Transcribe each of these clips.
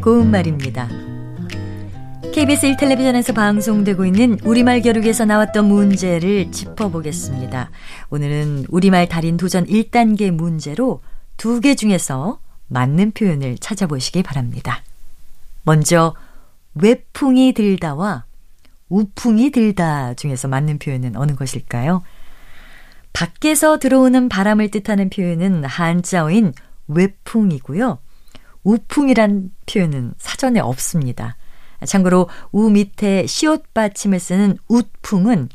고운말입니다. KBS 1텔레비전에서 방송되고 있는 우리말 겨루기에서 나왔던 문제를 짚어보겠습니다. 오늘은 우리말 달인 도전 1단계 문제로 두 개 중에서 맞는 표현을 찾아보시기 바랍니다. 먼저 외풍이 들다와 우풍이 들다 중에서 맞는 표현은 어느 것일까요? 밖에서 들어오는 바람을 뜻하는 표현은 한자어인 외풍이고요. 우풍이란 표현은 사전에 없습니다. 참고로 우 밑에 시옷 받침을 쓰는 웃풍은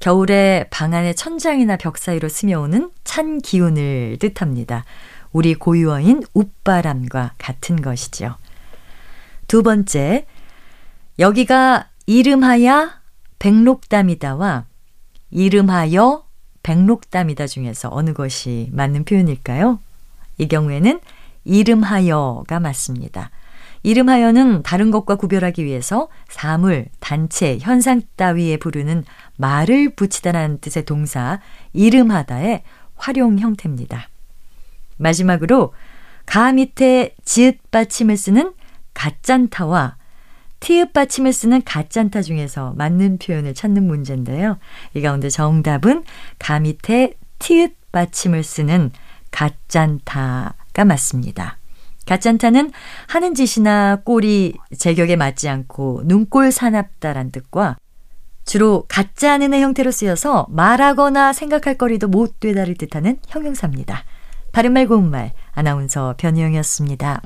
겨울에 방 안의 천장이나 벽 사이로 스며오는 찬 기운을 뜻합니다. 우리 고유어인 웃바람과 같은 것이죠. 두 번째, 여기가 이름하여 백록담이다와 이름하여 백록담이다 중에서 어느 것이 맞는 표현일까요? 이 경우에는 이름하여가 맞습니다. 이름하여는 다른 것과 구별하기 위해서 사물, 단체, 현상 따위에 부르는 말을 붙이다라는 뜻의 동사 이름하다의 활용 형태입니다. 마지막으로 가 밑에 지읒 받침을 쓰는 가짠타와 티읕 받침을 쓰는 가짠타 중에서 맞는 표현을 찾는 문제인데요. 이 가운데 정답은 가 밑에 티읕 받침을 쓰는 가짠타가 맞습니다. 가짠타는 하는 짓이나 꼴이 제격에 맞지 않고 눈꼴 사납다란 뜻과 주로 가짜 하는 형태로 쓰여서 말하거나 생각할 거리도 못 되다를 뜻하는 형용사입니다. 바른말 고운말 아나운서 변희영이었습니다.